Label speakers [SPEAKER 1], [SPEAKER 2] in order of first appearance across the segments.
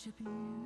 [SPEAKER 1] worship you. I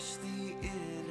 [SPEAKER 2] crush the enemy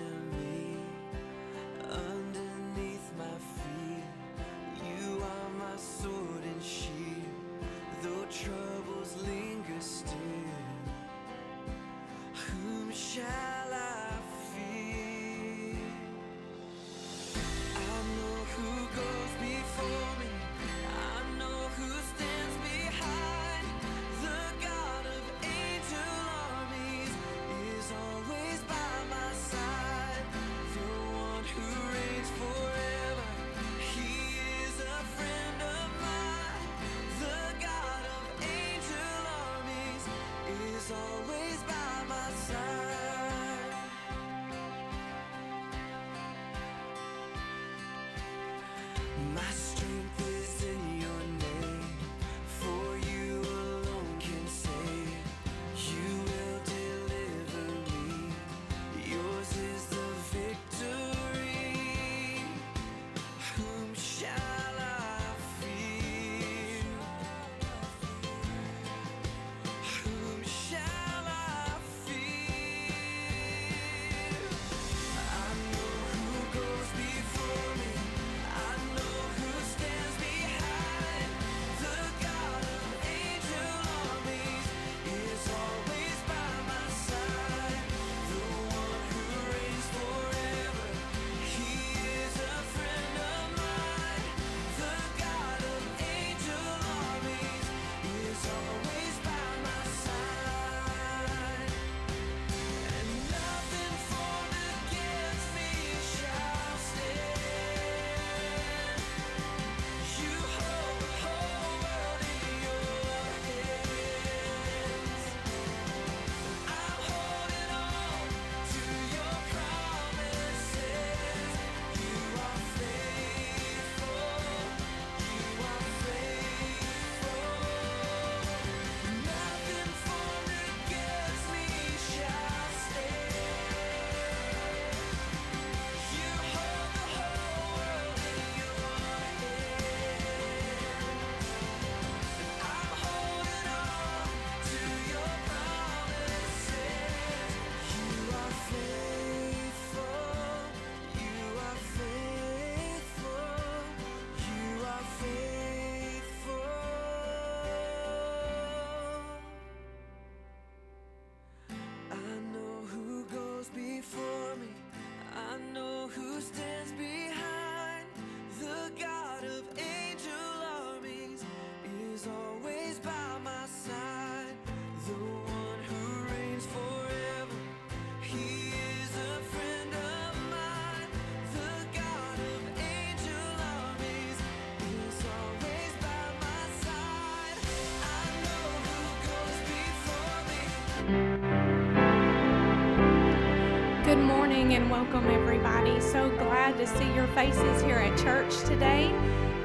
[SPEAKER 3] morning and welcome, everybody. So glad to see your faces here at church today.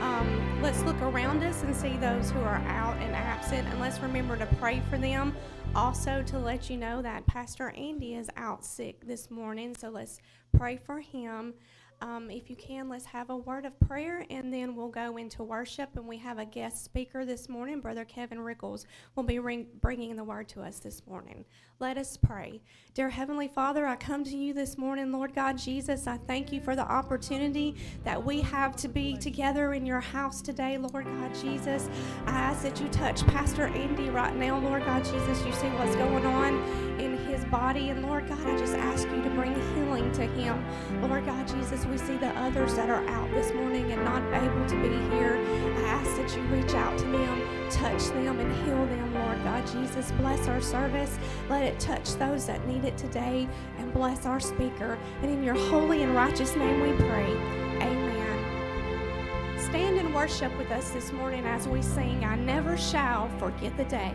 [SPEAKER 3] Um, let's look around us and see those who are out and absent, and let's remember to pray for them. Also, to let you know that Pastor Andy is out sick this morning, so let's pray for him. Um, if you can, let's have a word of prayer and then we'll go into worship. And we have a guest speaker this morning, Brother Kevin Rickles, will be ring, bringing the word to us this morning. Let us pray. Dear Heavenly Father, I come to you this morning, Lord God Jesus. I thank you for the opportunity that we have to be together in your house today, Lord God Jesus. I ask that you touch Pastor Andy right now, Lord God Jesus. You see what's going on in his body. And Lord God, I just ask you to bring healing to
[SPEAKER 1] him. Lord God Jesus, we we see the others that are out this morning and not able to be here, I ask that you reach out to them, touch them, and heal them, Lord God Jesus. Bless our service. Let it touch those that need it today, and bless our speaker. And in your holy and righteous name we pray. Amen. Stand and worship with us this morning as we sing, I Never Shall Forget the Day.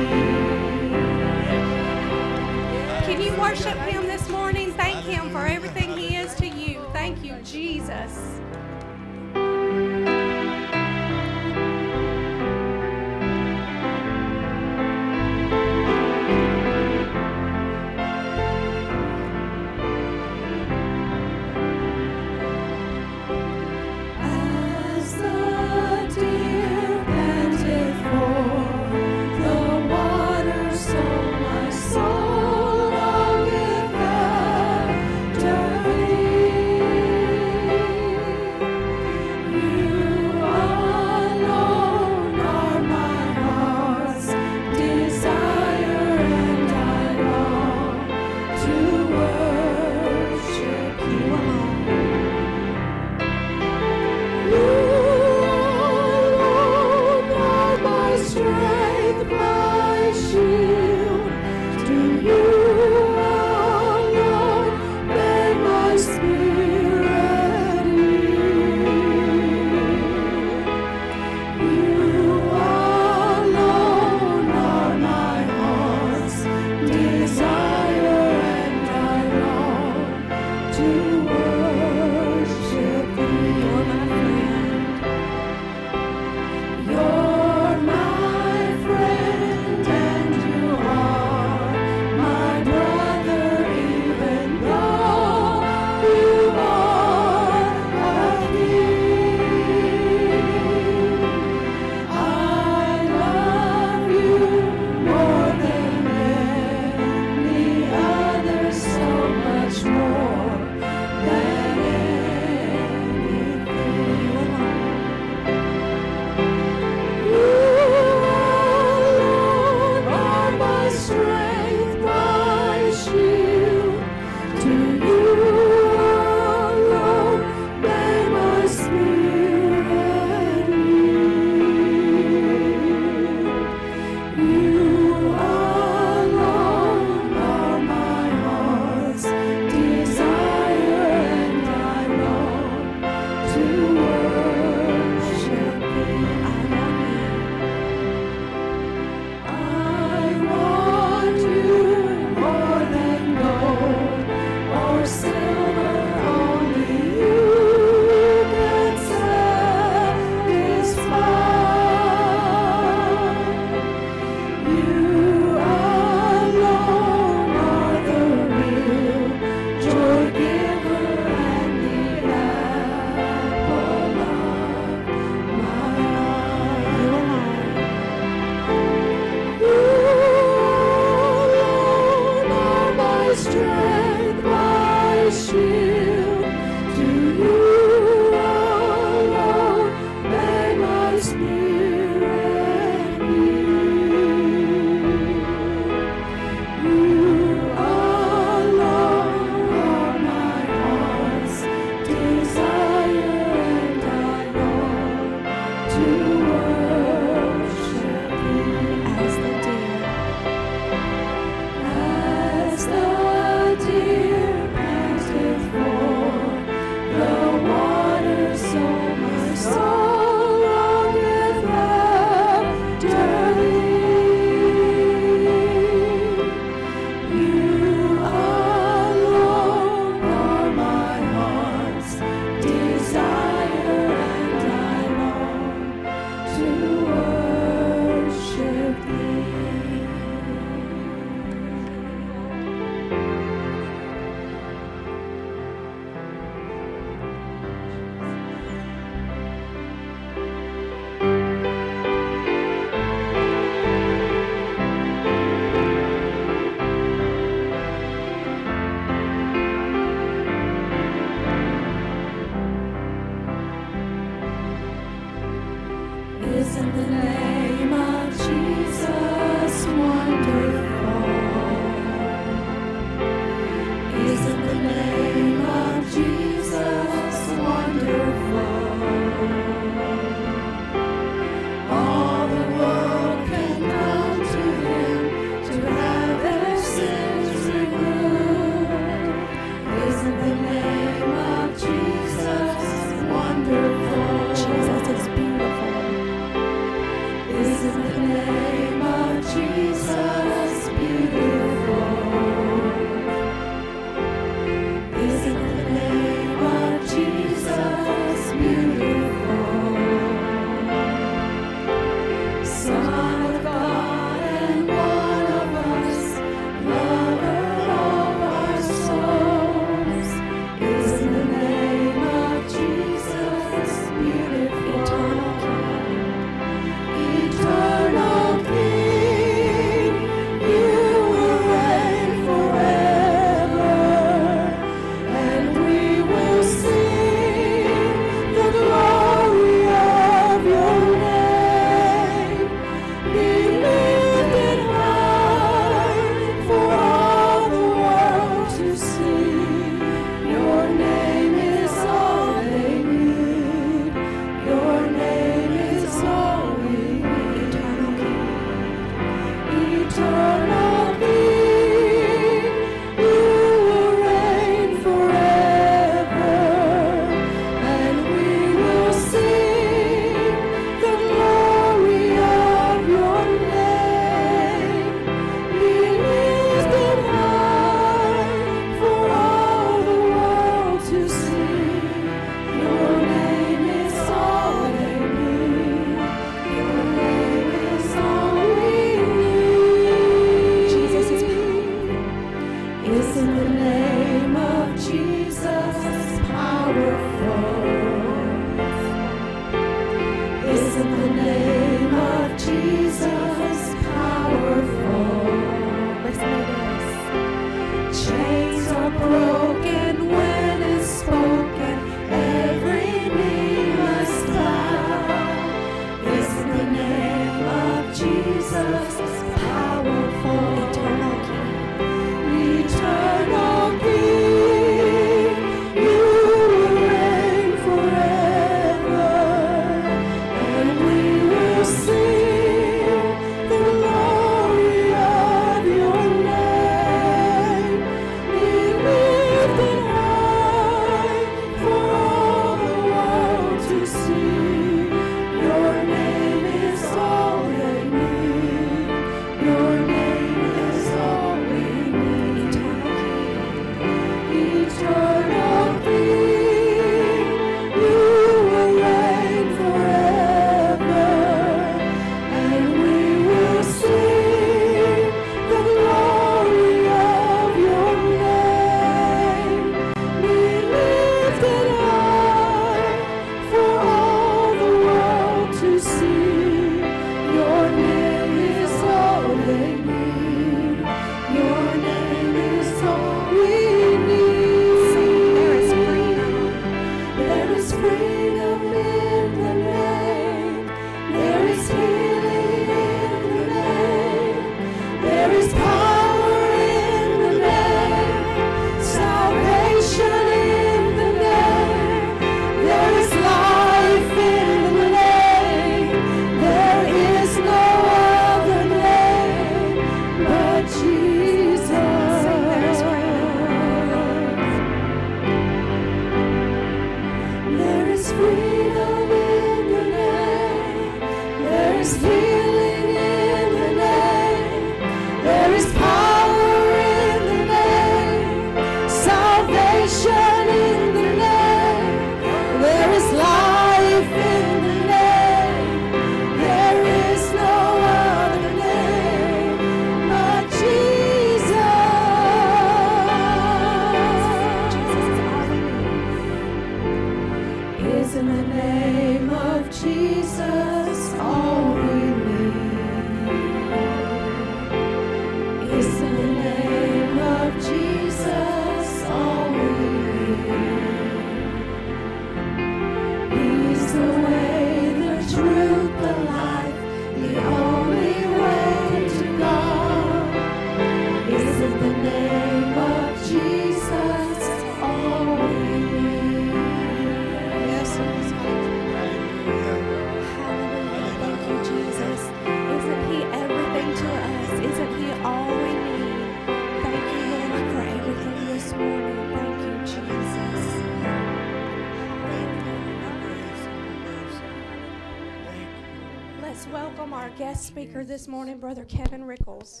[SPEAKER 1] Guest speaker this morning, Brother Kevin Rickles.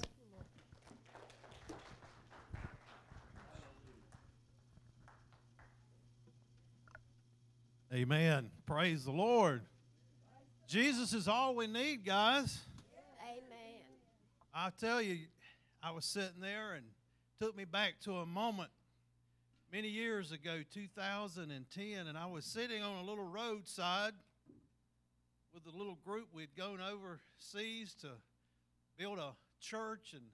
[SPEAKER 4] Amen. Praise the Lord. Jesus is all we need, guys.
[SPEAKER 1] Amen.
[SPEAKER 4] I tell you, I was sitting there and took me back to a moment many years ago, 2010, and I was sitting on a little roadside with a little group. We'd gone overseas to build a church and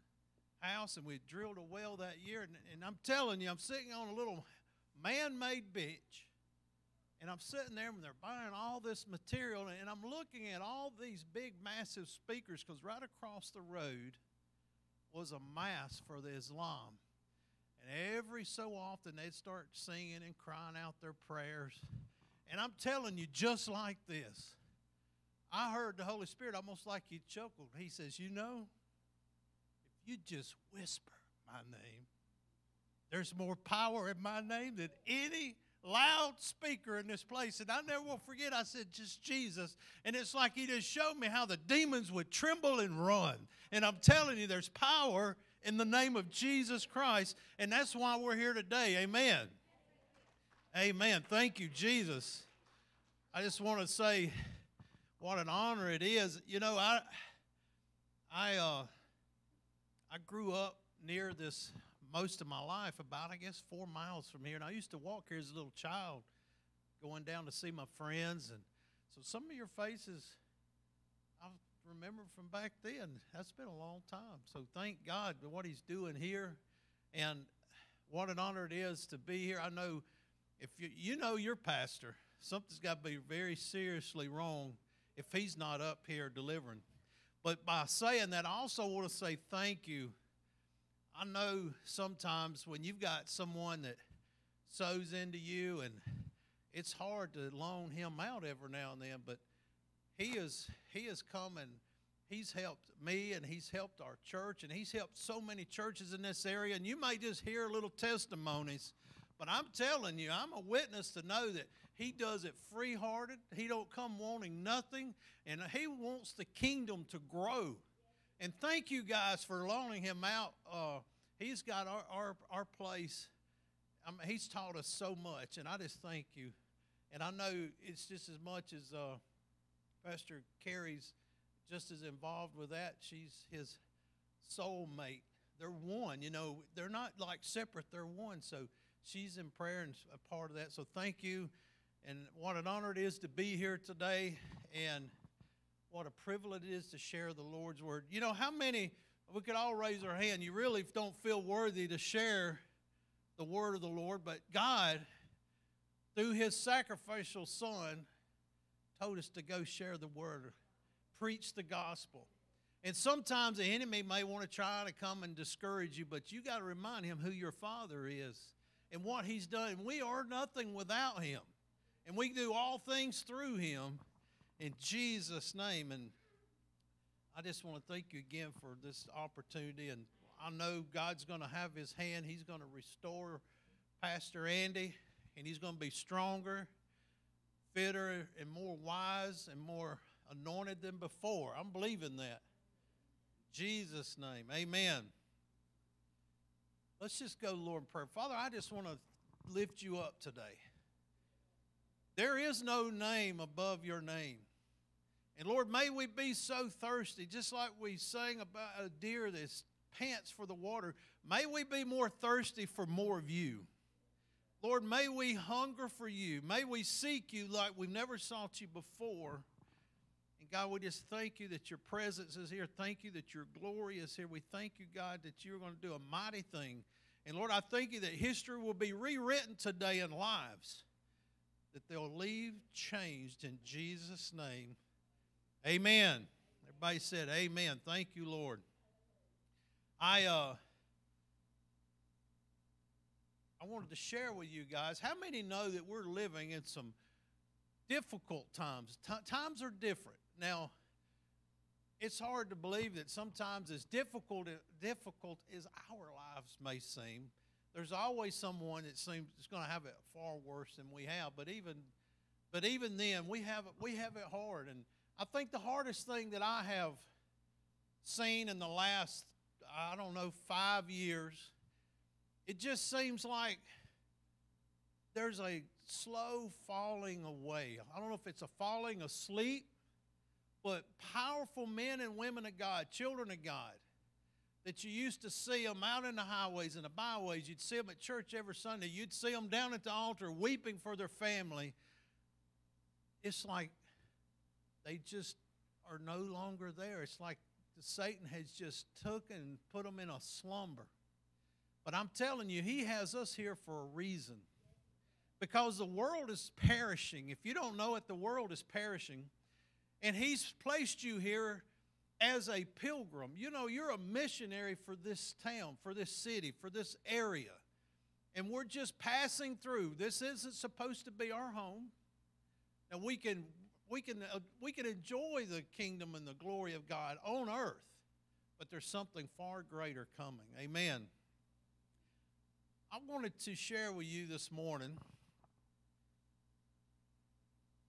[SPEAKER 4] house, and we drilled a well that year. And, and I'm telling you, I'm sitting on a little man made beach. And I'm sitting there and they're buying all this material, and I'm looking at all these big, massive speakers because right across the road was a mass for the Islam. And every so often they'd start singing and crying out their prayers. And I'm telling you, just like this, I heard the Holy Spirit almost like he chuckled. He says, You know, if you just whisper my name, there's more power in my name than any loudspeaker in this place. And I never will forget, I said, just Jesus. And it's like he just showed me how the demons would tremble and run. And I'm telling you, there's power in the name of Jesus Christ. And that's why we're here today. Amen. Amen. Thank you, Jesus. I just want to say what an honor it is. You know, I I uh I grew up near this most of my life, about I guess four miles from here. And I used to walk here as a little child, going down to see my friends. And so some of your faces I remember from back then. That's been a long time. So thank God for what He's doing here, and what an honor it is to be here. I know if you you know your pastor, something's got to be very seriously wrong if he's not up here delivering. But by saying that, I also want to say thank you I know sometimes when you've got someone that sows into you, and it's hard to loan him out every now and then, but he is he is and He's helped me, and he's helped our church, and he's helped so many churches in this area. And you may just hear little testimonies, but I'm telling you, I'm a witness to know that he does it free-hearted. He don't come wanting nothing, and he wants the kingdom to grow. And thank you guys for loaning him out. Uh, he's got our, our, our place. I mean, he's taught us so much, and I just thank you. And I know it's just as much as uh, Pastor Carrie's just as involved with that. She's his soulmate. They're one, you know, they're not like separate, they're one. So she's in prayer and a part of that. So thank you. And what an honor it is to be here today. And what a privilege it is to share the Lord's word. You know, how many, we could all raise our hand, you really don't feel worthy to share the word of the Lord, but God, through his sacrificial son, told us to go share the word, preach the gospel. And sometimes the enemy may want to try to come and discourage you, but you got to remind him who your father is and what he's done. We are nothing without him. And we can do all things through him in Jesus' name. And I just want to thank you again for this opportunity. And I know God's going to have his hand. He's going to restore Pastor Andy, and he's going to be stronger, fitter, and more wise and more anointed than before. I'm believing that. Jesus' name. Amen. Let's just go, Lord, in prayer. Father, I just want to lift you up today. There is no name above your name. And Lord, may we be so thirsty, just like we sang about a deer that pants for the water. May we be more thirsty for more of you. Lord, may we hunger for you. May we seek you like we've never sought you before. And God, we just thank you that your presence is here. Thank you that your glory is here. We thank you, God, that you're going to do a mighty thing. And Lord, I thank you that history will be rewritten today in lives, that they'll leave changed in Jesus' name. Amen. Everybody said, Amen. Thank you, Lord. I uh, I wanted to share with you guys. How many know that we're living in some difficult times? Ti times are different. Now, it's hard to believe that sometimes as difficult difficult as our lives may seem, there's always someone that seems is going to have it far worse than we have. But even but even then, we have we have it hard. And I think the hardest thing that I have seen in the last I don't know five years, it just seems like there's a slow falling away. I don't know if it's a falling asleep but powerful men and women of God, children of God, that you used to see them out in the highways and the byways. You'd see them at church every Sunday. You'd see them down at the altar weeping for their family. It's like they just are no longer there. It's like Satan has just took and put them in a slumber. But I'm telling you, he has us here for a reason. Because the world is perishing. If you don't know it, the world is perishing. And He's placed you here as a pilgrim. You know, you're a missionary for this town, for this city, for this area. And we're just passing through. This isn't supposed to be our home. And we can we can uh, we can enjoy the kingdom and the glory of God on earth. But there's something far greater coming. Amen. I wanted to share with you this morning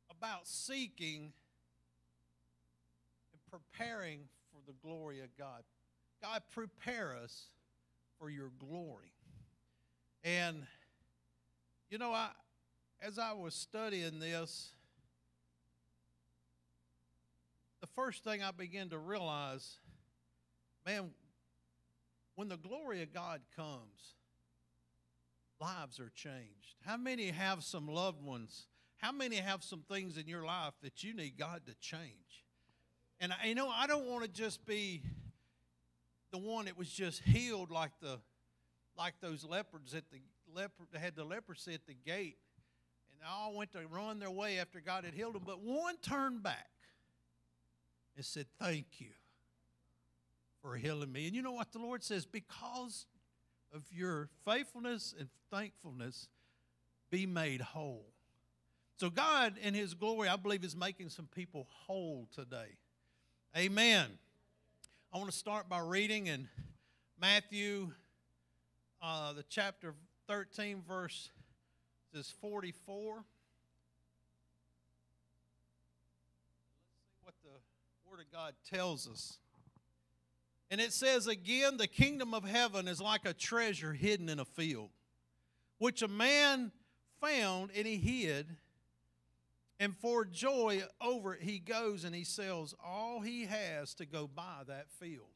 [SPEAKER 4] about seeking preparing for the glory of God. God, prepare us for your glory. And, you know, I, as I was studying this, the first thing I began to realize, man, when the glory of God comes, lives are changed. How many have some loved ones? How many have some things in your life that you need God to change? And I, you know, I don't want to just be the one that was just healed like the like those leopards at the leopard had the leprosy at the gate, and they all went to run their way after God had healed them. But one turned back and said, "Thank you for healing me." And you know what the Lord says? Because of your faithfulness and thankfulness, be made whole. So God, in His glory, I believe, is making some people whole today. Amen. I want to start by reading in Matthew, uh, the chapter 13, verse is 44. Let's see what the Word of God tells us. And it says again, the kingdom of heaven is like a treasure hidden in a field, which a man found and he hid. And for joy over it, he goes and he sells all he has to go buy that field.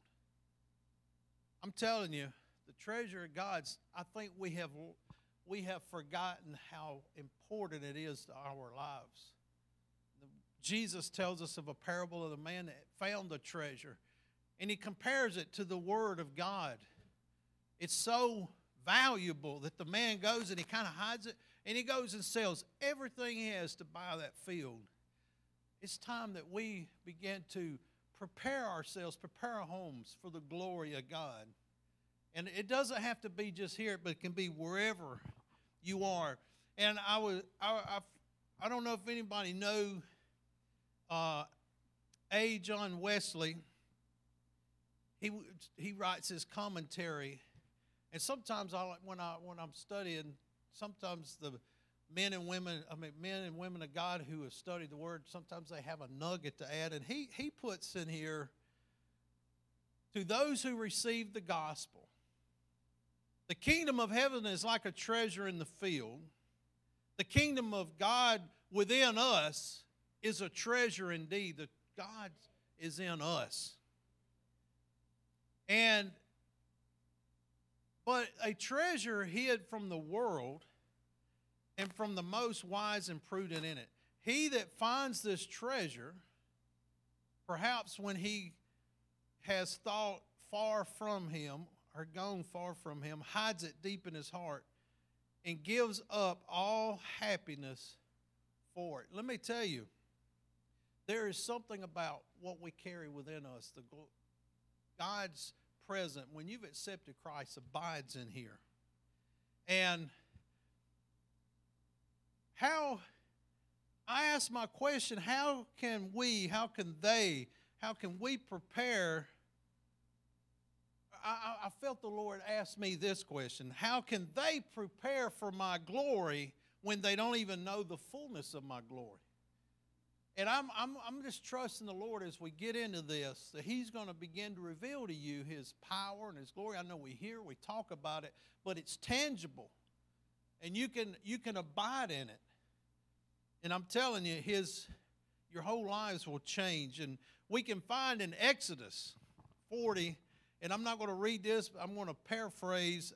[SPEAKER 4] I'm telling you, the treasure of God's, I think we have, we have forgotten how important it is to our lives. Jesus tells us of a parable of the man that found the treasure, and he compares it to the Word of God. It's so valuable that the man goes and he kind of hides it and he goes and sells everything he has to buy that field. It's time that we begin to prepare ourselves, prepare our homes for the glory of God. And it doesn't have to be just here, but it can be wherever you are. And I was, I, I, I don't know if anybody know uh, A. John Wesley. He he writes his commentary, and sometimes I when I when I'm studying sometimes the men and women, I mean, men and women of God who have studied the Word, sometimes they have a nugget to add. And he, he puts in here to those who receive the gospel, the kingdom of heaven is like a treasure in the field. The kingdom of God within us is a treasure indeed. The God is in us. And but a treasure hid from the world and from the most wise and prudent in it. He that finds this treasure, perhaps when he has thought far from him or gone far from him, hides it deep in his heart and gives up all happiness for it. Let me tell you, there is something about what we carry within us. The God's present when you've accepted Christ abides in here. And how I ask my question, how can we, how can they, how can we prepare? I, I- I felt the Lord ask me this question How can they prepare for my glory when they don't even know the fullness of my glory? And I'm, I'm, I'm just trusting the Lord as we get into this that He's going to begin to reveal to you His power and His glory. I know we hear, we talk about it, but it's tangible. And you can, you can abide in it. And I'm telling you, His, your whole lives will change. And we can find in Exodus 40, and I'm not going to read this, but I'm going to paraphrase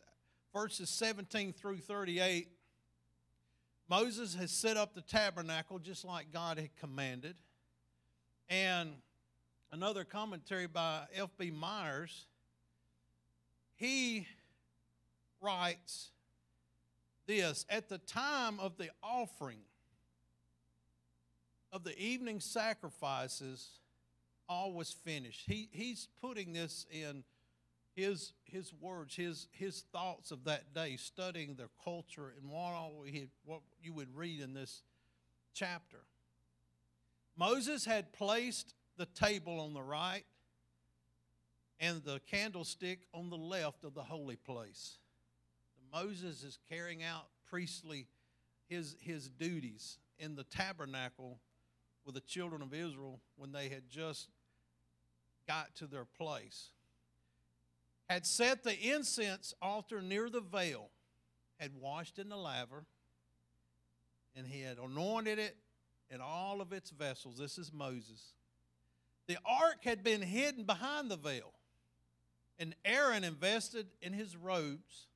[SPEAKER 4] verses 17 through 38. Moses has set up the tabernacle just like God had commanded. And another commentary by F.B. Myers, he writes this At the time of the offering of the evening sacrifices, all was finished. He, he's putting this in his his words, his his thoughts of that day, studying their culture and what all had, what you would read in this chapter. Moses had placed the table on the right and the candlestick on the left of the holy place. Moses is carrying out priestly his his duties in the tabernacle with the children of Israel when they had just got to their place had set the incense altar near the veil, had washed in the laver, and he had anointed it and all of its vessels. This is Moses. The ark had been hidden behind the veil, and Aaron invested in his robes.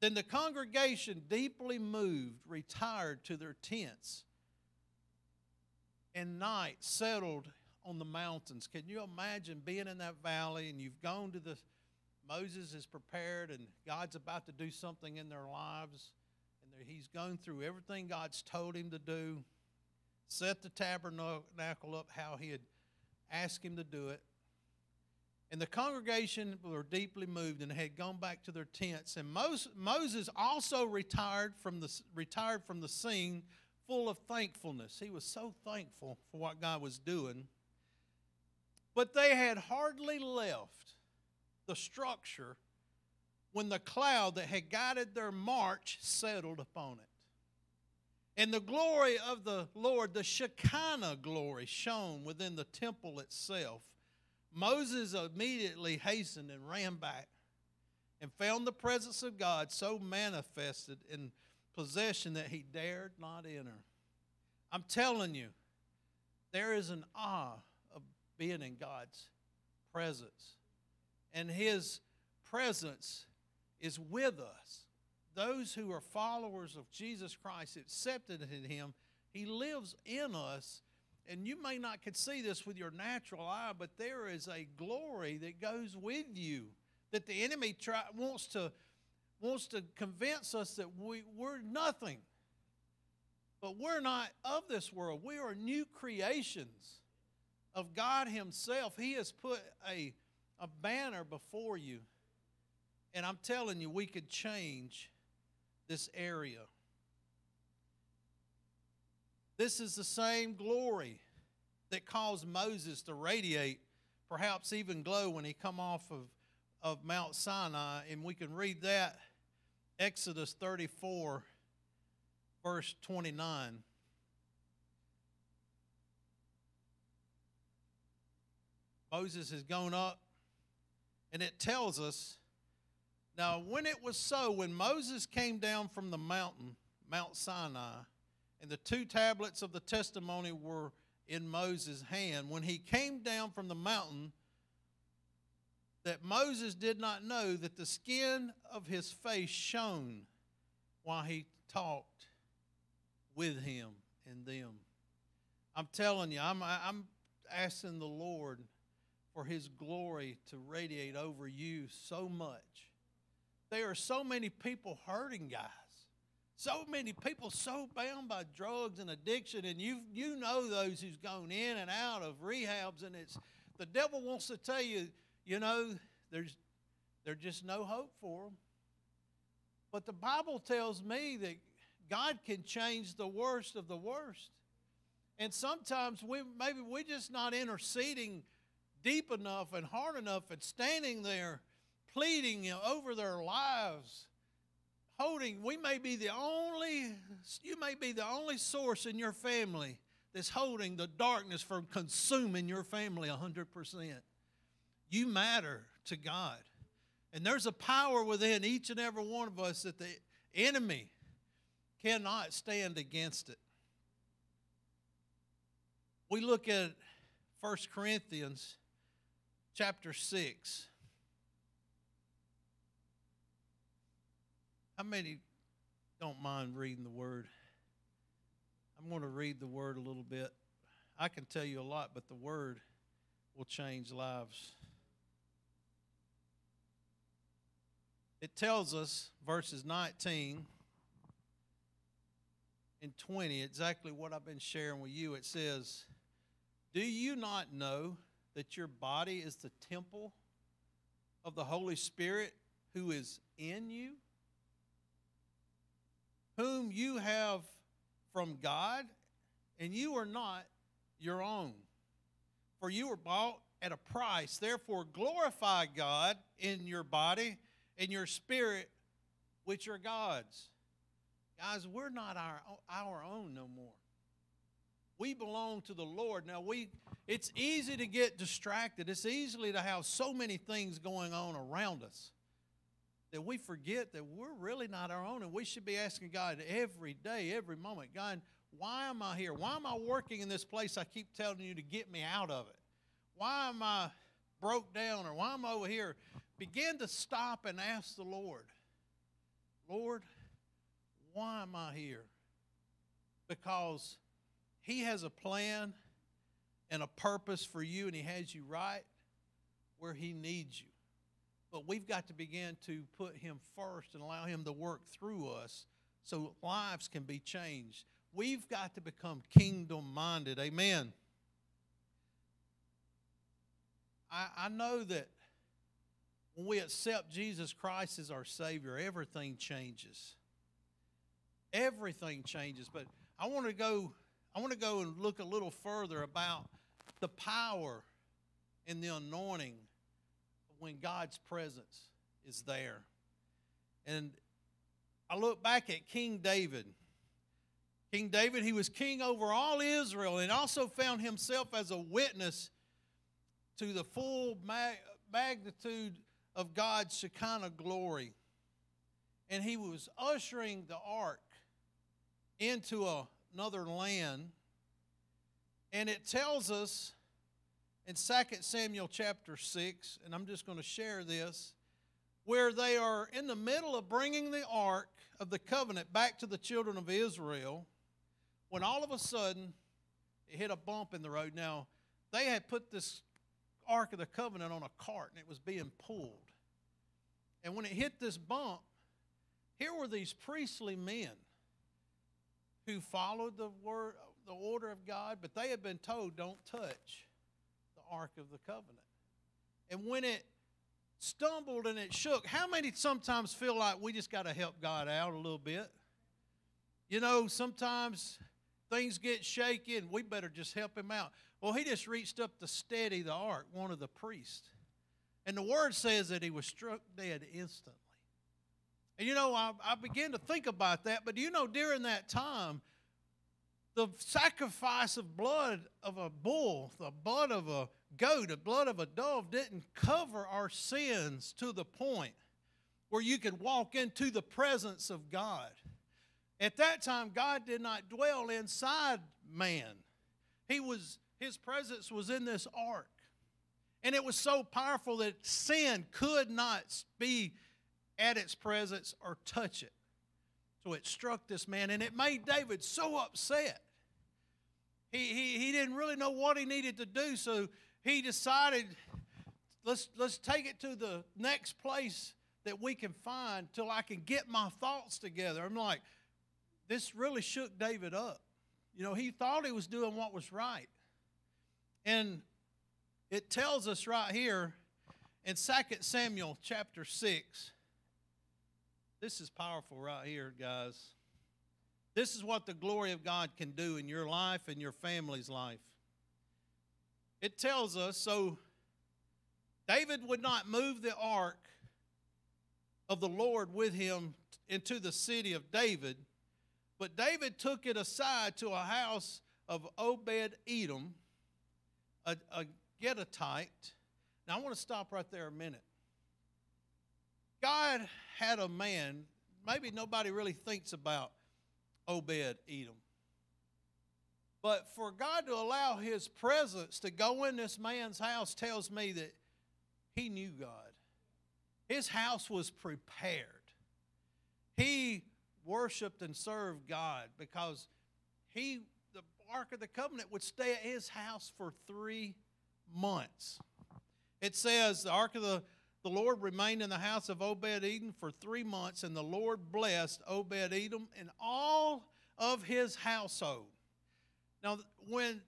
[SPEAKER 4] Then the congregation, deeply moved, retired to their tents, and night settled on the mountains. Can you imagine being in that valley and you've gone to the Moses is prepared and God's about to do something in their lives and he's gone through everything God's told him to do, set the tabernacle up how he had asked him to do it. And the congregation were deeply moved and had gone back to their tents. And Moses also retired from the, retired from the scene full of thankfulness. He was so thankful for what God was doing. But they had hardly left the structure when the cloud that had guided their march settled upon it. And the glory of the Lord, the Shekinah glory, shone within the temple itself. Moses immediately hastened and ran back and found the presence of God so manifested in possession that he dared not enter. I'm telling you, there is an awe of being in God's presence. And His presence is with us. Those who are followers of Jesus Christ, accepted in Him, He lives in us. And you may not could see this with your natural eye, but there is a glory that goes with you that the enemy try, wants to wants to convince us that we, we're nothing. But we're not of this world. We are new creations of God Himself. He has put a, a banner before you. And I'm telling you, we could change this area. This is the same glory that caused Moses to radiate, perhaps even glow when he come off of, of Mount Sinai. And we can read that, Exodus 34, verse 29. Moses has gone up, and it tells us now, when it was so, when Moses came down from the mountain, Mount Sinai, and the two tablets of the testimony were in Moses' hand, when he came down from the mountain, that Moses did not know that the skin of his face shone while he talked with him and them. I'm telling you, I'm, I'm asking the Lord for His glory to radiate over you so much. There are so many people hurting, guys. So many people so bound by drugs and addiction, and you you know those who's gone in and out of rehabs, and it's the devil wants to tell you, you know, there's there's just no hope for them. But the Bible tells me that God can change the worst of the worst. And sometimes we maybe we're just not interceding deep enough and hard enough and standing there pleading over their lives holding we may be the only you may be the only source in your family that's holding the darkness from consuming your family 100% you matter to god. And there's a power within each and every one of us that the enemy cannot stand against it. We look at 1 corinthians chapter 6 How many don't mind reading the word? I'm going to read the word a little bit. I can tell you a lot, but the word will change lives. It tells us, verses 19 and 20, exactly what I've been sharing with you. It says, Do you not know that your body is the temple of the Holy Spirit who is in you? whom you have from God, and you are not your own. For you were bought at a price. Therefore, glorify God in your body and your spirit, which are God's. Guys, we're not our, our own no more. We belong to the Lord. Now we it's easy to get distracted. It's easy to have so many things going on around us that we forget that we're really not our own and we should be asking God every day, every moment, God, why am I here? Why am I working in this place I keep telling you to get me out of it? Why am I broke down or why am I over here? Begin to stop and ask the Lord, Lord, why am I here? Because He has a plan and a purpose for you, and He has you right where He needs you. But we've got to begin to put Him first and allow Him to work through us so lives can be changed. We've got to become kingdom minded. Amen. I, I know that when we accept Jesus Christ as our Savior, everything changes. Everything changes. But I want to go, I want to go and look a little further about the power and the anointing when God's presence is there. And I look back at King David. King David, he was king over all Israel and also found himself as a witness to the full magnitude of God's Shekinah glory. And he was ushering the ark into a, another land. And it tells us in 2 Samuel chapter 6, and I'm just going to share this, where they are in the middle of bringing the ark of the covenant back to the children of Israel, when all of a sudden it hit a bump in the road. Now, they had put this ark of the covenant on a cart and it was being pulled. And when it hit this bump, here were these priestly men who followed the word the order of God, but they had been told don't touch. The Ark of the Covenant. And when it stumbled and it shook, how many sometimes feel like we just got to help God out a little bit? You know, sometimes things get shaky and we better just help him out. Well, he just reached up to steady the ark, one of the priests. And the word says that he was struck dead instantly. And you know, I, I began to think about that, but you know, during that time, the sacrifice of blood of a bull, the blood of a goat, the blood of a dove didn't cover our sins to the point where you could walk into the presence of God. At that time, God did not dwell inside man. He was his presence was in this ark. And it was so powerful that sin could not be at its presence or touch it. So it struck this man, and it made David so upset he, he, he didn't really know what he needed to do, so he decided let's, let's take it to the next place that we can find till I can get my thoughts together. I'm like, this really shook David up. You know, he thought he was doing what was right. And it tells us right here in 2 Samuel chapter 6. This is powerful right here, guys. This is what the glory of God can do in your life and your family's life. It tells us so David would not move the ark of the Lord with him into the city of David, but David took it aside to a house of Obed Edom, a, a Gittite. Now I want to stop right there a minute. God had a man, maybe nobody really thinks about Obed Edom. But for God to allow his presence to go in this man's house tells me that he knew God. His house was prepared. He worshiped and served God because he the Ark of the Covenant would stay at his house for three months. It says the Ark of the, the Lord remained in the house of Obed Edom for three months, and the Lord blessed Obed Edom and all of his household. Now, when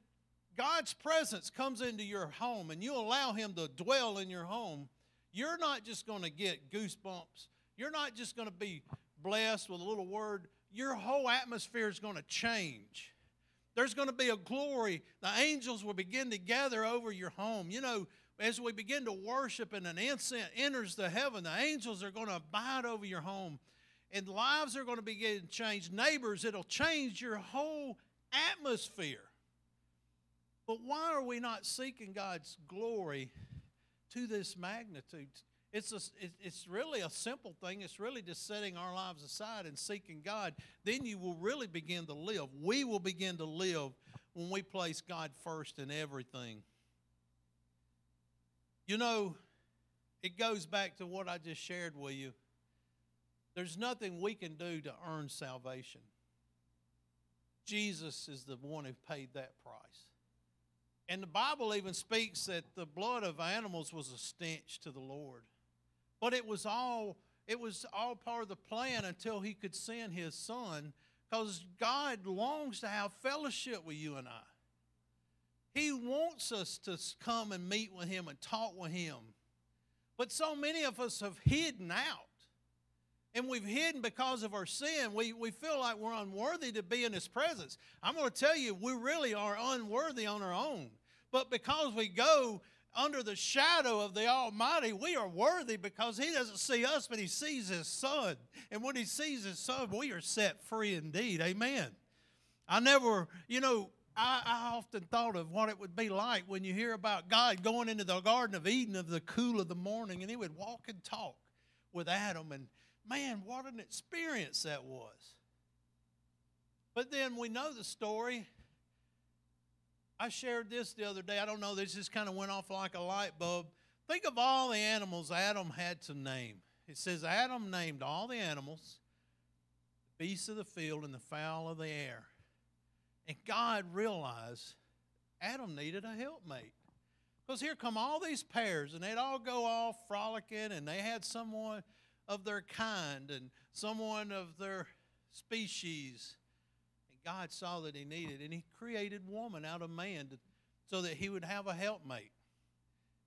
[SPEAKER 4] God's presence comes into your home and you allow Him to dwell in your home, you're not just going to get goosebumps. You're not just going to be blessed with a little word. Your whole atmosphere is going to change. There's going to be a glory. The angels will begin to gather over your home. You know, as we begin to worship and an incense enters the heaven, the angels are going to abide over your home. And lives are going to begin to change. Neighbors, it'll change your whole atmosphere. But why are we not seeking God's glory to this magnitude? It's, a, it's really a simple thing. It's really just setting our lives aside and seeking God. Then you will really begin to live. We will begin to live when we place God first in everything. You know, it goes back to what I just shared with you. There's nothing we can do to earn salvation. Jesus is the one who paid that price. And the Bible even speaks that the blood of animals was a stench to the Lord. But it was all it was all part of the plan until he could send his son because God longs to have fellowship with you and I. He wants us to come and meet with him and talk with him. But so many of us have hidden out. And we've hidden because of our sin. We, we feel like we're unworthy to be in His presence. I'm going to tell you, we really are unworthy on our own. But because we go under the shadow of the Almighty, we are worthy because He doesn't see us, but He sees His Son. And when He sees His Son, we are set free indeed. Amen. I never, you know, I, I, often thought of what it would be like when you hear about God going into the Garden of Eden of the cool of the morning and He would walk and talk with Adam. And man, what an experience that was. But then we know the story I shared this the other day. I don't know, this just kind of went off like a light bulb. Think of all the animals Adam had to name. It says Adam named all the animals, the beasts of the field, and the fowl of the air. And God realized Adam needed a helpmate. Because here come all these pairs, and they'd all go off frolicking, and they had someone of their kind and someone of their species And God saw that he needed, and he created woman out of man to, so that he would have a helpmate.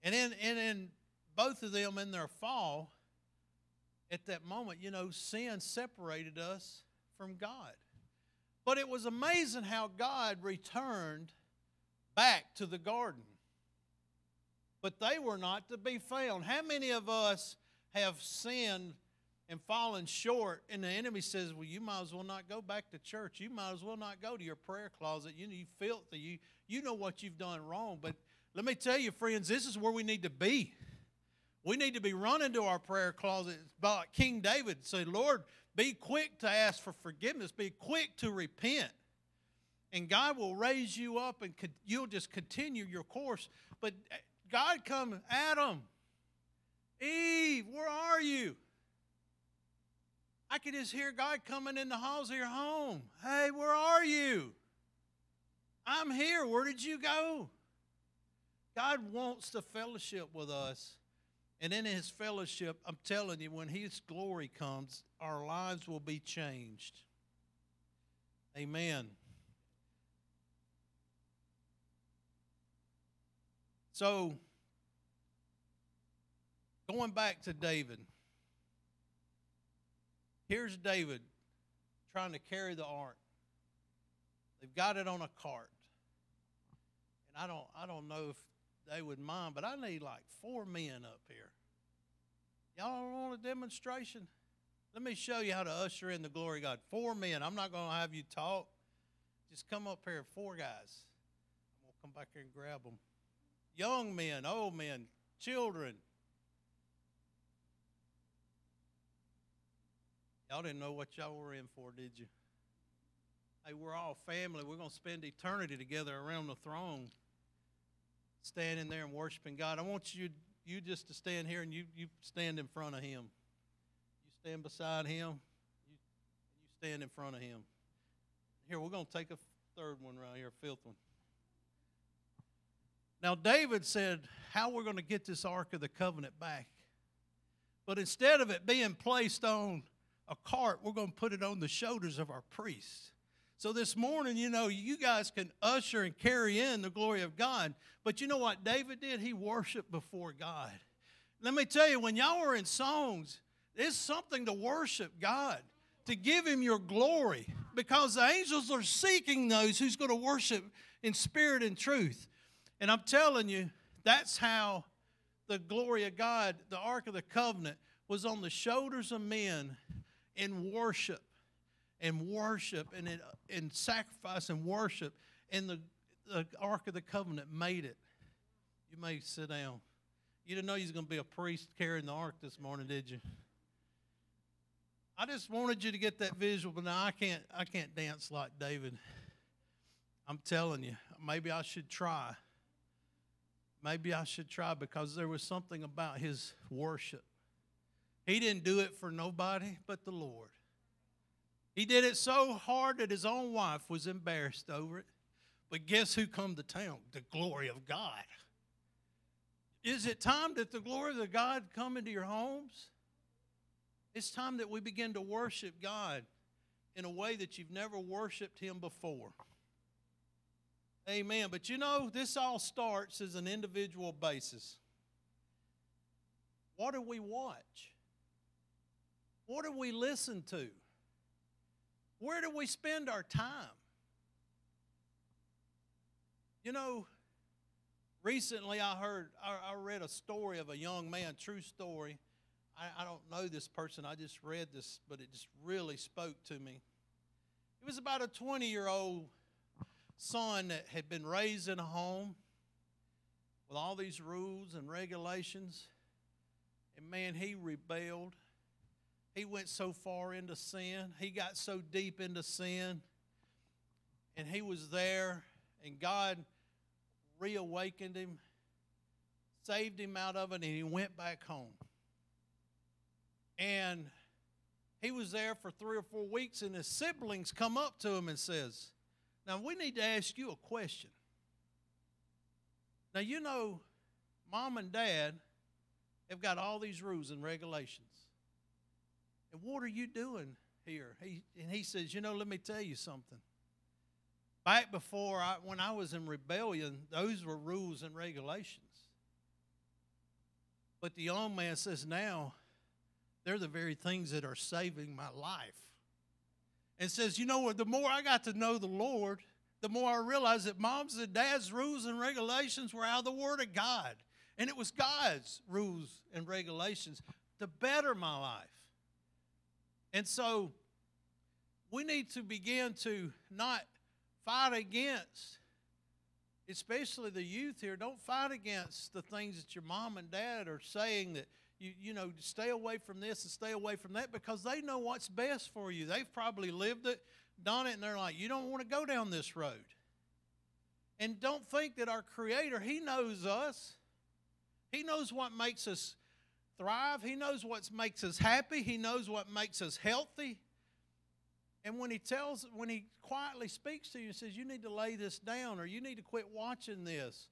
[SPEAKER 4] And in, and in both of them in their fall, at that moment, you know, sin separated us from God. But it was amazing how God returned back to the garden. But they were not to be found. How many of us have sinned and fallen short, and the enemy says, Well, you might as well not go back to church. You might as well not go to your prayer closet. You know, you filthy. You, you know what you've done wrong. But let me tell you, friends, this is where we need to be. We need to be running to our prayer closet. King David said, Lord, be quick to ask for forgiveness, be quick to repent. And God will raise you up and you'll just continue your course. But eh, God come, Adam, Eve, where are you? I could just hear God coming in the halls of your home. Hey, where are you? I'm here. Where did you go? God wants to fellowship with us. And in his fellowship, I'm telling you, when his glory comes, our lives will be changed. Amen. So, going back to David. Here's David trying to carry the ark. They've got it on a cart. And I don't I don't know if they would mind, but I need like four men up here. Y'all want a demonstration? Let me show you how to usher in the glory of God. Four men. I'm not going to have you talk. Just come up here, four guys. I'm going to come back here and grab them. Young men, old men, children. Y'all didn't know what y'all were in for, did you? Hey, we're all family. We're going to spend eternity together around the throne, standing there and worshiping God. I want you, you just to stand here and you, you stand in front of Him. You stand beside Him, you, you stand in front of Him. Here, we're going to take a third one right here, a fifth one. Now, David said how we're going to get this Ark of the Covenant back. But instead of it being placed on a cart, we're going to put it on the shoulders of our priests. So this morning, you know, you guys can usher and carry in the glory of God. But you know what David did? He worshiped before God. Let me tell you, when y'all were in songs, it's something to worship God, to give Him your glory, because the angels are seeking those who's going to worship in spirit and truth. And I'm telling you, that's how the glory of God, the Ark of the Covenant, was on the shoulders of men in worship and worship and in, in sacrifice and worship. And the, the Ark of the Covenant made it. You may sit down. You didn't know you was going to be a priest carrying the ark this morning, did you? I just wanted you to get that visual, but now I can't. I can't dance like David. I'm telling you, maybe I should try. Maybe I should try because there was something about his worship. He didn't do it for nobody but the Lord. He did it so hard that his own wife was embarrassed over it. But guess who come to town? The glory of God. Is it time that the glory of God come into your homes? It's time that we begin to worship God in a way that you've never worshiped Him before. Amen. But you know, this all starts as an individual basis. What do we watch? What do we listen to? Where do we spend our time? You know, recently I heard, I, I read a story of a young man, true story. I, I don't know this person, I just read this, but it just really spoke to me. It was about a 20 year old son that had been raised in a home with all these rules and regulations. And man, he rebelled. He went so far into sin. He got so deep into sin. And he was there, and God reawakened him, saved him out of it, and he went back home. And he was there for three or four weeks, and his siblings come up to him and says, Now we need to ask you a question. Now you know, mom and dad have got all these rules and regulations. And what are you doing here? He, and he says, You know, let me tell you something. Back before, I, when I was in rebellion, those were rules and regulations. But the young man says, Now, they're the very things that are saving my life. And says, You know what? The more I got to know the Lord, the more I realized that mom's and dad's rules and regulations were out of the Word of God. And it was God's rules and regulations to better my life. And so we need to begin to not fight against, especially the youth here, don't fight against the things that your mom and dad are saying that you, you know, stay away from this and stay away from that because they know what's best for you. They've probably lived it, done it, and they're like, you don't want to go down this road. And don't think that our Creator, He knows us. He knows what makes us thrive. He knows what makes us happy. He knows what makes us healthy. And when he tells, when he quietly speaks to you and says, you need to lay this down or you need to quit watching this,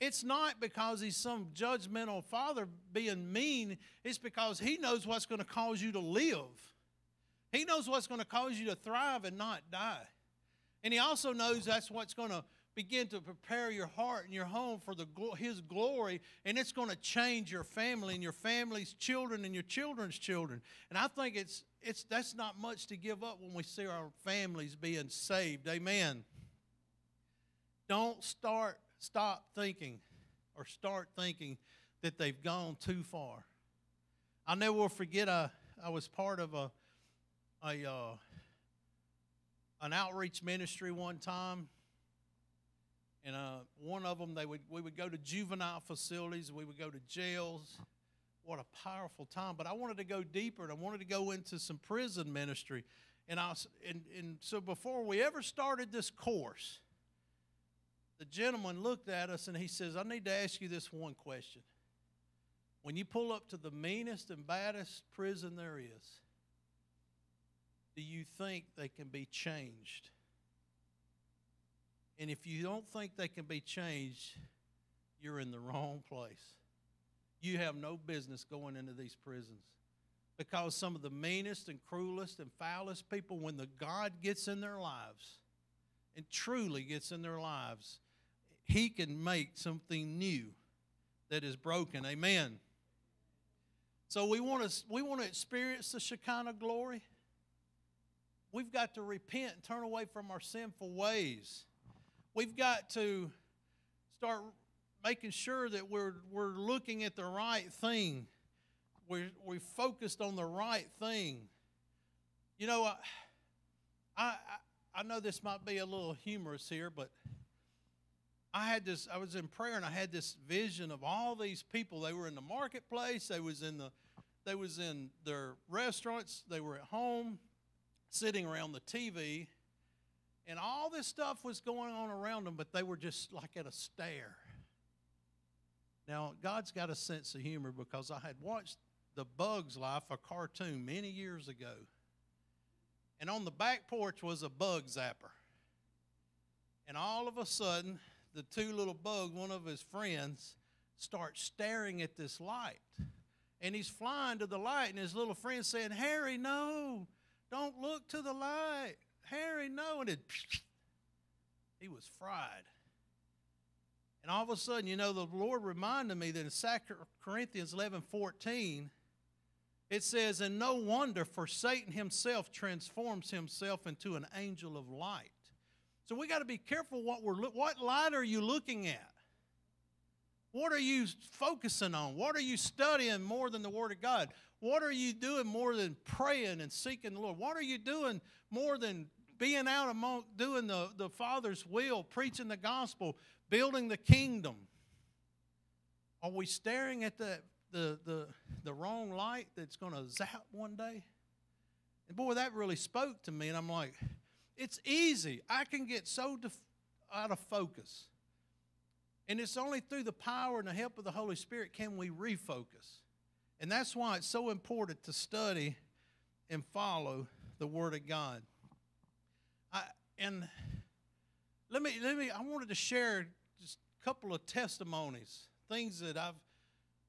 [SPEAKER 4] it's not because he's some judgmental father being mean. It's because he knows what's going to cause you to live. He knows what's going to cause you to thrive and not die. And he also knows that's what's going to begin to prepare your heart and your home for the his glory and it's going to change your family and your family's children and your children's children. And i think it's it's that's not much to give up when we see our families being saved. Amen. Don't start stop thinking or start thinking that they've gone too far. I never will forget I, I was part of a a uh, an outreach ministry one time and uh, one of them they would we would go to juvenile facilities we would go to jails. What a powerful time. But i wanted to go deeper and i wanted to go into some prison ministry. And i and, and so before we ever started this course the gentleman looked at us and he says i need to ask you this one question. When you pull up to the meanest and baddest prison there is do you think they can be changed and if you don't think they can be changed, you're in the wrong place. You have no business going into these prisons. Because some of the meanest and cruelest and foulest people, when the God gets in their lives and truly gets in their lives, He can make something new that is broken. Amen. So we want to we want to experience the Shekinah glory. We've got to repent and turn away from our sinful ways we've got to start making sure that we're, we're looking at the right thing. We're, we're focused on the right thing. You know, I, I, I know this might be a little humorous here, but I had this, I was in prayer and I had this vision of all these people. They were in the marketplace, they was in the they was in their restaurants, they were at home, sitting around the TV, and all this stuff was going on around them, but they were just like at a stare. Now, God's got a sense of humor because I had watched The Bug's Life, a cartoon, many years ago. And on the back porch was a bug zapper. And all of a sudden, the two little bugs, one of his friends, start staring at this light. And he's flying to the light, and his little friend saying, Harry, no, don't look to the light. Harry, no. And it, he was fried. And all of a sudden, you know, the Lord reminded me that in 2 Corinthians 11 14, it says, And no wonder, for Satan himself transforms himself into an angel of light. So we got to be careful what we're what light are you looking at? What are you focusing on? What are you studying more than the Word of God? What are you doing more than praying and seeking the Lord? What are you doing more than being out among doing the, the Father's will, preaching the gospel, building the kingdom? Are we staring at the, the, the, the wrong light that's going to zap one day? And boy, that really spoke to me. And I'm like, it's easy. I can get so def- out of focus. And it's only through the power and the help of the Holy Spirit can we refocus. And that's why it's so important to study and follow the Word of God. And let me, let me, I wanted to share just a couple of testimonies, things that I've,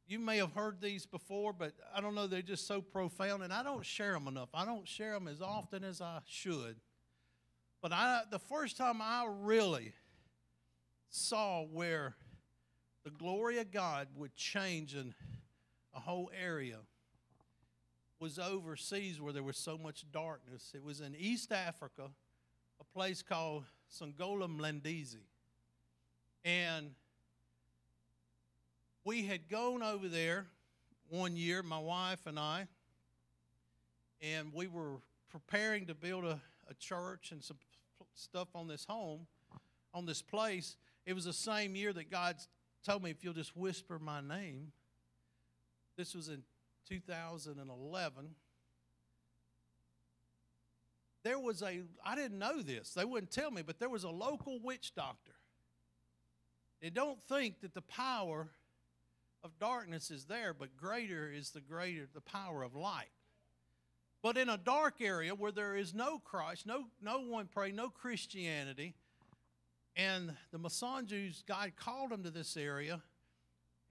[SPEAKER 4] you may have heard these before, but I don't know, they're just so profound, and I don't share them enough. I don't share them as often as I should. But I, the first time I really saw where the glory of God would change in a whole area was overseas where there was so much darkness. It was in East Africa, place called Songola Mlandizi. And we had gone over there one year, my wife and I, and we were preparing to build a, a church and some stuff on this home, on this place. It was the same year that God told me, if you'll just whisper my name, this was in 2011. There was a, I didn't know this, they wouldn't tell me, but there was a local witch doctor. And don't think that the power of darkness is there, but greater is the greater the power of light. But in a dark area where there is no Christ, no, no one pray, no Christianity, and the Masanjus, God called them to this area,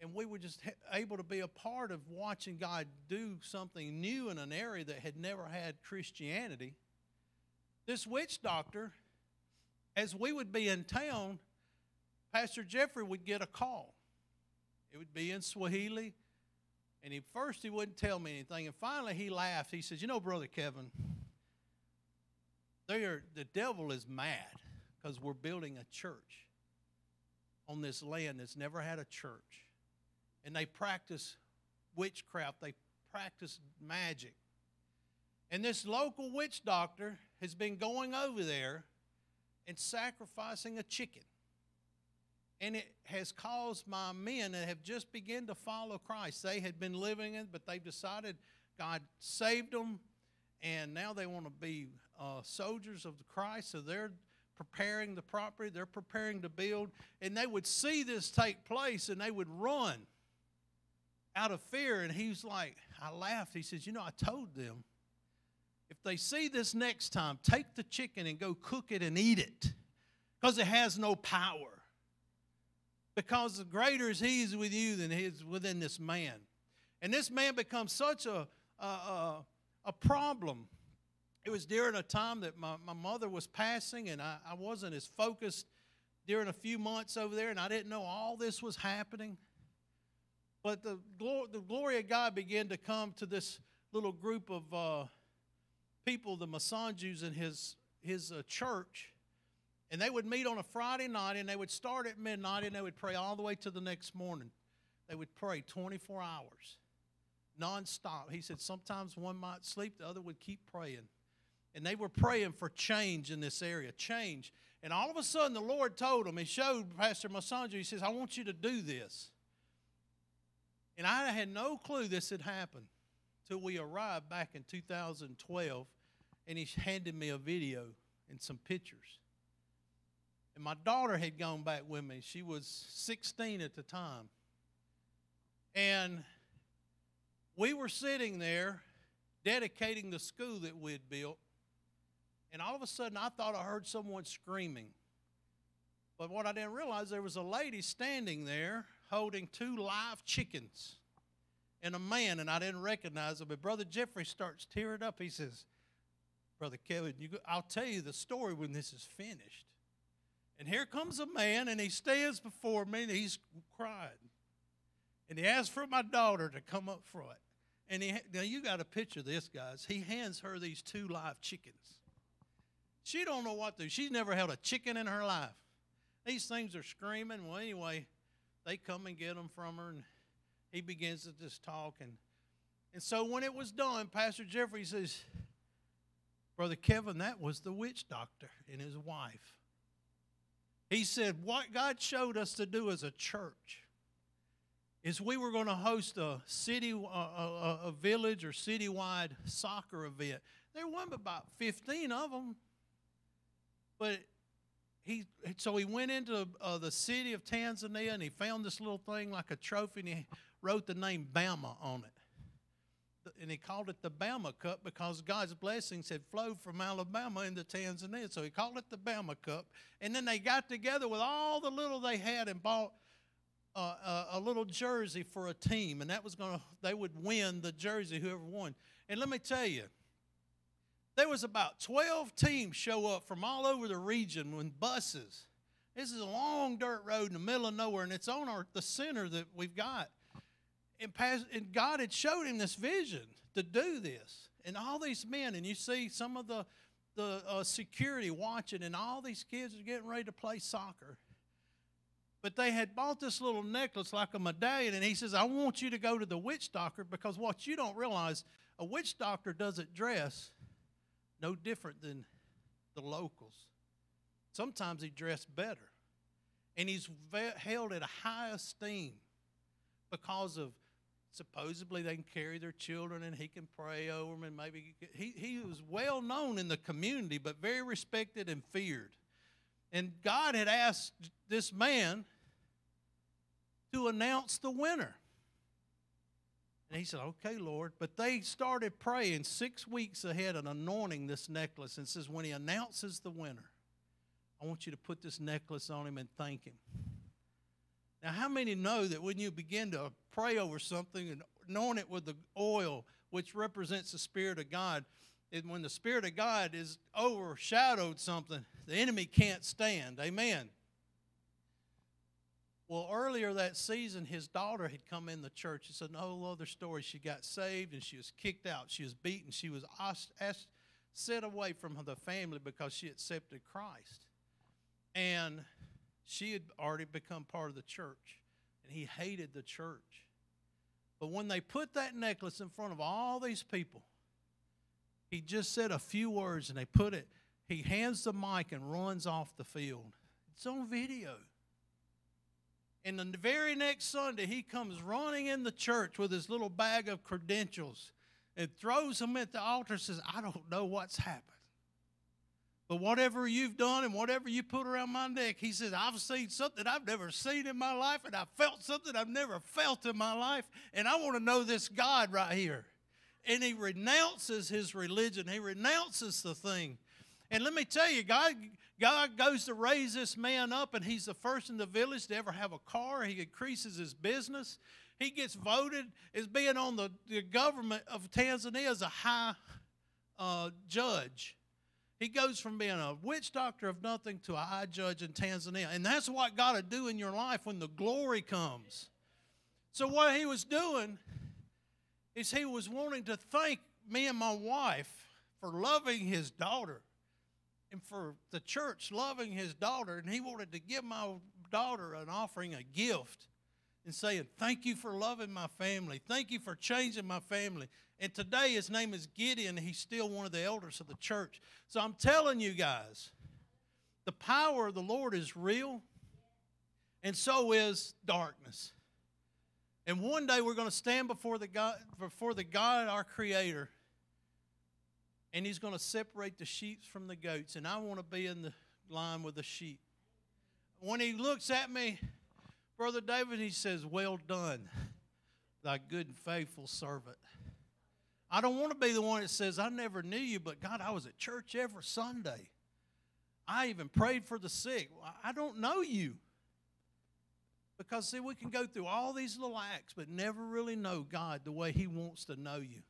[SPEAKER 4] and we were just able to be a part of watching God do something new in an area that had never had Christianity. This witch doctor, as we would be in town, Pastor Jeffrey would get a call. It would be in Swahili, and he first he wouldn't tell me anything, and finally he laughed. He says, "You know, brother Kevin, they are, the devil is mad because we're building a church." on this land that's never had a church. And they practice witchcraft, they practice magic. And this local witch doctor has been going over there and sacrificing a chicken. And it has caused my men that have just begun to follow Christ. They had been living it, but they've decided God saved them, and now they want to be uh, soldiers of the Christ. So they're preparing the property, they're preparing to build, and they would see this take place and they would run out of fear. And he's like, I laughed. He says, You know, I told them if they see this next time, take the chicken and go cook it and eat it because it has no power. Because the greater is he is with you than he is within this man. And this man becomes such a, a, a, a problem. It was during a time that my, my mother was passing, and I, I wasn't as focused during a few months over there, and I didn't know all this was happening. But the, glor- the glory of God began to come to this little group of uh, people, the Masanjus in his, his uh, church. And they would meet on a Friday night, and they would start at midnight, and they would pray all the way to the next morning. They would pray 24 hours, nonstop. He said sometimes one might sleep, the other would keep praying. And they were praying for change in this area, change. And all of a sudden, the Lord told them, He showed Pastor Masanju, He says, I want you to do this. And I had no clue this had happened till we arrived back in 2012, and he handed me a video and some pictures. And my daughter had gone back with me. She was 16 at the time. And we were sitting there dedicating the school that we had built. And all of a sudden, I thought I heard someone screaming. But what I didn't realize, there was a lady standing there holding two live chickens and a man, and I didn't recognize him. But Brother Jeffrey starts tearing up. He says, Brother Kevin, you go, I'll tell you the story when this is finished. And here comes a man, and he stands before me, and he's crying. And he asks for my daughter to come up front. And he, now you got to picture this, guys. He hands her these two live chickens. She don't know what to do. She's never held a chicken in her life. These things are screaming. Well, anyway, they come and get them from her, and he begins to just talk. And, and so when it was done, Pastor Jeffrey says, Brother Kevin, that was the witch doctor and his wife. He said, What God showed us to do as a church is we were going to host a city, a, a, a village or citywide soccer event. There were about 15 of them. But he, so he went into uh, the city of Tanzania and he found this little thing like a trophy and he wrote the name Bama on it. And he called it the Bama Cup because God's blessings had flowed from Alabama into Tanzania. So he called it the Bama Cup. And then they got together with all the little they had and bought uh, a, a little jersey for a team. And that was going to, they would win the jersey, whoever won. And let me tell you, there was about 12 teams show up from all over the region with buses. This is a long dirt road in the middle of nowhere, and it's on our, the center that we've got. And, and God had showed him this vision to do this. And all these men, and you see some of the, the uh, security watching, and all these kids are getting ready to play soccer. But they had bought this little necklace like a medallion, and he says, I want you to go to the witch doctor because what you don't realize, a witch doctor doesn't dress no different than the locals. Sometimes he dressed better. And he's held at a high esteem because of supposedly they can carry their children and he can pray over them and maybe he, he was well known in the community but very respected and feared and god had asked this man to announce the winner and he said, Okay, Lord. But they started praying six weeks ahead and anointing this necklace and says, When he announces the winner, I want you to put this necklace on him and thank him. Now, how many know that when you begin to pray over something and anoint it with the oil, which represents the Spirit of God, and when the Spirit of God is overshadowed something, the enemy can't stand? Amen. Well, earlier that season, his daughter had come in the church. It's an whole other story. She got saved and she was kicked out. She was beaten. She was asked, set away from the family because she accepted Christ. And She had already become part of the church, and he hated the church. But when they put that necklace in front of all these people, he just said a few words and they put it, he hands the mic and runs off the field. It's on video. And the very next Sunday, he comes running in the church with his little bag of credentials and throws them at the altar and says, I don't know what's happened. But whatever you've done and whatever you put around my neck, he says, I've seen something I've never seen in my life, and I felt something I've never felt in my life, and I want to know this God right here. And he renounces his religion, he renounces the thing. And let me tell you, God, God goes to raise this man up, and he's the first in the village to ever have a car. He increases his business. He gets voted as being on the, the government of Tanzania as a high uh, judge. He goes from being a witch doctor of nothing to a high judge in Tanzania. And that's what God will do in your life when the glory comes. So, what he was doing is he was wanting to thank me and my wife for loving his daughter and for the church loving his daughter. And he wanted to give my daughter an offering, a gift, and saying, Thank you for loving my family. Thank you for changing my family. And today his name is Gideon. He's still one of the elders of the church. So I'm telling you guys, the power of the Lord is real, and so is darkness. And one day we're going to stand before the God, before the God, our Creator, and He's going to separate the sheep from the goats. And I want to be in the line with the sheep. When He looks at me, Brother David, He says, Well done, thy good and faithful servant. I don't want to be the one that says, I never knew you, but God, I was at church every Sunday. I even prayed for the sick. I don't know you. Because, see, we can go through all these little acts, but never really know God the way He wants to know you.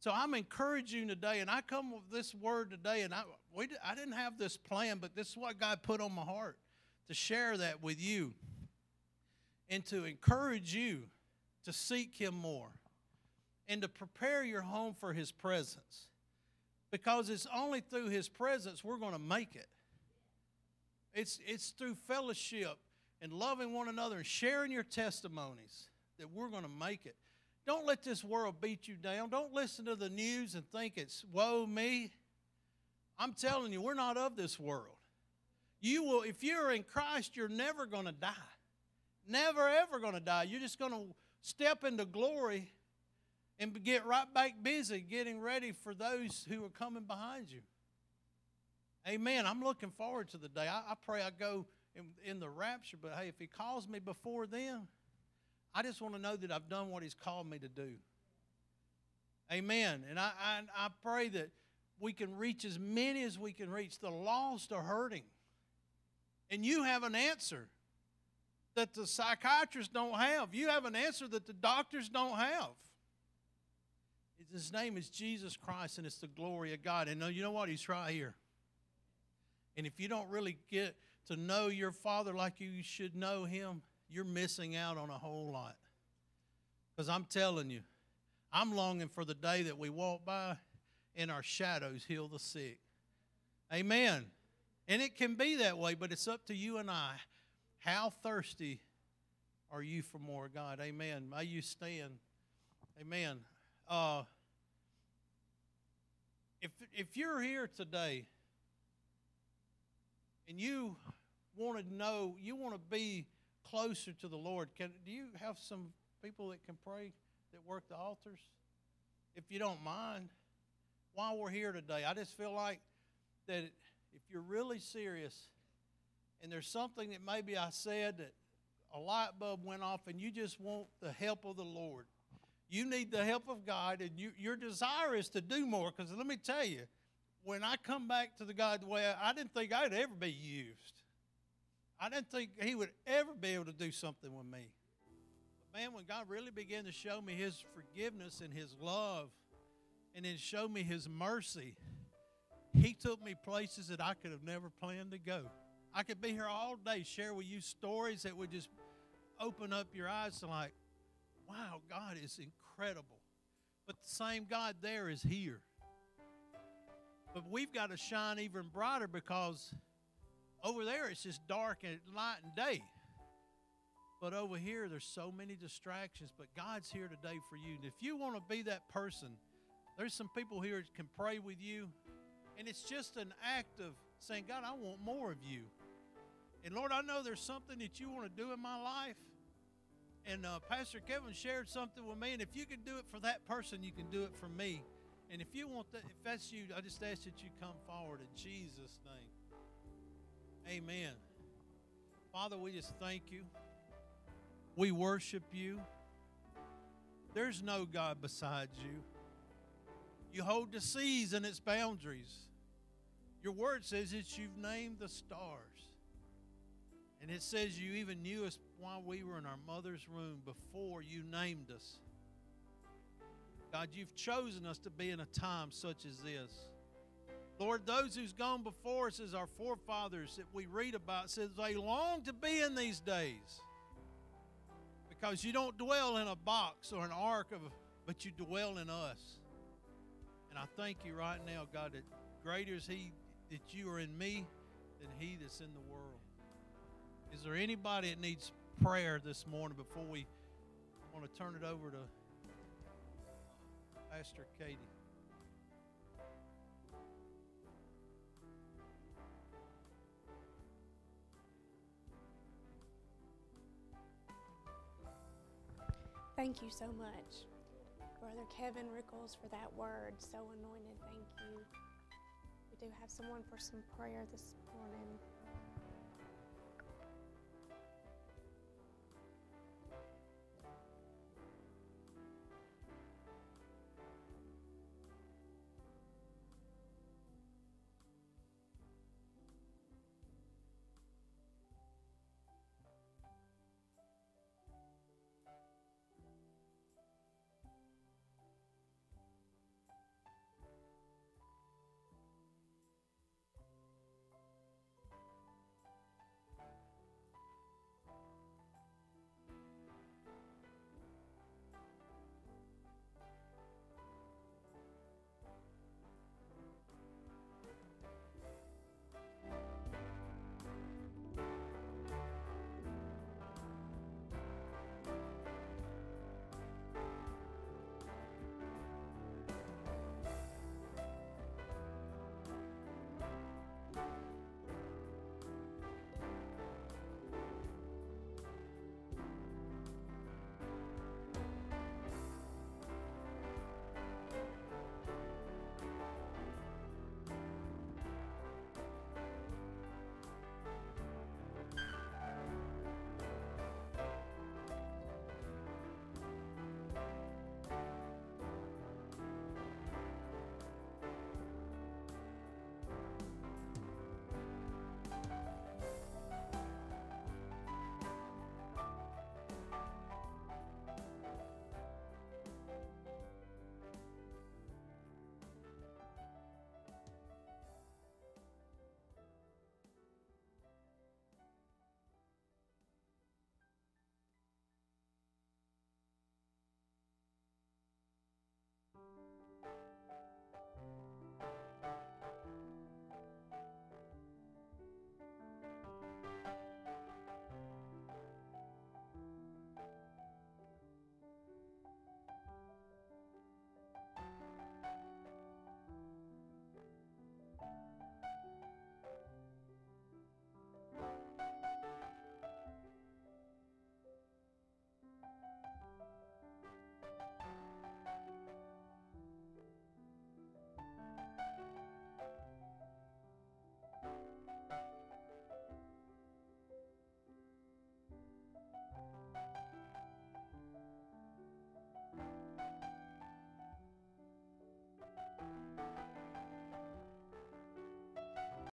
[SPEAKER 4] So I'm encouraging you today, and I come with this word today, and I, we, I didn't have this plan, but this is what God put on my heart to share that with you and to encourage you to seek Him more and to prepare your home for His presence. Because it's only through His presence we're going to make it. It's, it's through fellowship and loving one another and sharing your testimonies that we're going to make it. Don't let this world beat you down. Don't listen to the news and think it's woe me. I'm telling you, we're not of this world. You will, if you're in Christ, you're never going to die. Never ever going to die. You're just going to step into glory and get right back busy getting ready for those who are coming behind you. Amen. I'm looking forward to the day. I, I pray I go in, in the rapture, but hey, if He calls me before then, I just want to know that I've done what He's called me to do. Amen. And I, I, I pray that we can reach as many as we can reach. The lost are hurting. And you have an answer that the psychiatrists don't have. You have an answer that the doctors don't have. His name is Jesus Christ, and it's the glory of God. And uh, you know what? He's right here. And if you don't really get to know your Father like you should know Him, you're missing out on a whole lot. Because I'm telling you, I'm longing for the day that we walk by and our shadows heal the sick. Amen. And it can be that way, but it's up to you and I. How thirsty are you for more God? Amen. May you stand. Amen. Uh, if, if you're here today and you want to know, you want to be closer to the Lord, can, do you have some people that can pray that work the altars? If you don't mind, while we're here today, I just feel like that if you're really serious and there's something that maybe I said that a light bulb went off and you just want the help of the Lord, you need the help of God, and you, your desire is to do more. Because let me tell you, when I come back to the God way I, I didn't think I'd ever be used. I didn't think He would ever be able to do something with me. But man, when God really began to show me His forgiveness and His love, and then show me His mercy, He took me places that I could have never planned to go. I could be here all day, share with you stories that would just open up your eyes to like, wow, God is incredible. But the same God there is here. But we've got to shine even brighter because over there it's just dark and light and day. But over here, there's so many distractions. But God's here today for you. And if you want to be that person, there's some people here that can pray with you. And it's just an act of saying, God, I want more of you. And Lord, I know there's something that you want to do in my life. And uh, Pastor Kevin shared something with me. And if you can do it for that person, you can do it for me. And if you want that, if that's you, I just ask that you come forward in Jesus' name. Amen. Father, we just thank you. We worship you. There's no God besides you. You hold the seas and its boundaries. Your word says that you've named the stars. And it says you even knew us while we were in our mother's womb before you named us. God, you've chosen us to be in a time such as this. Lord, those who's gone before us as our forefathers that we read about says they long to be in these days. Because you don't dwell in a box or an ark of but you dwell in us. And I thank you right now, God, that greater is he that you are in me than he that's in the world. Is there anybody that needs prayer this morning before we want to turn it over to Pastor Katie?
[SPEAKER 1] Thank you so much, Brother Kevin Rickles, for that word. So anointed. Thank you. We do have someone for some prayer this morning.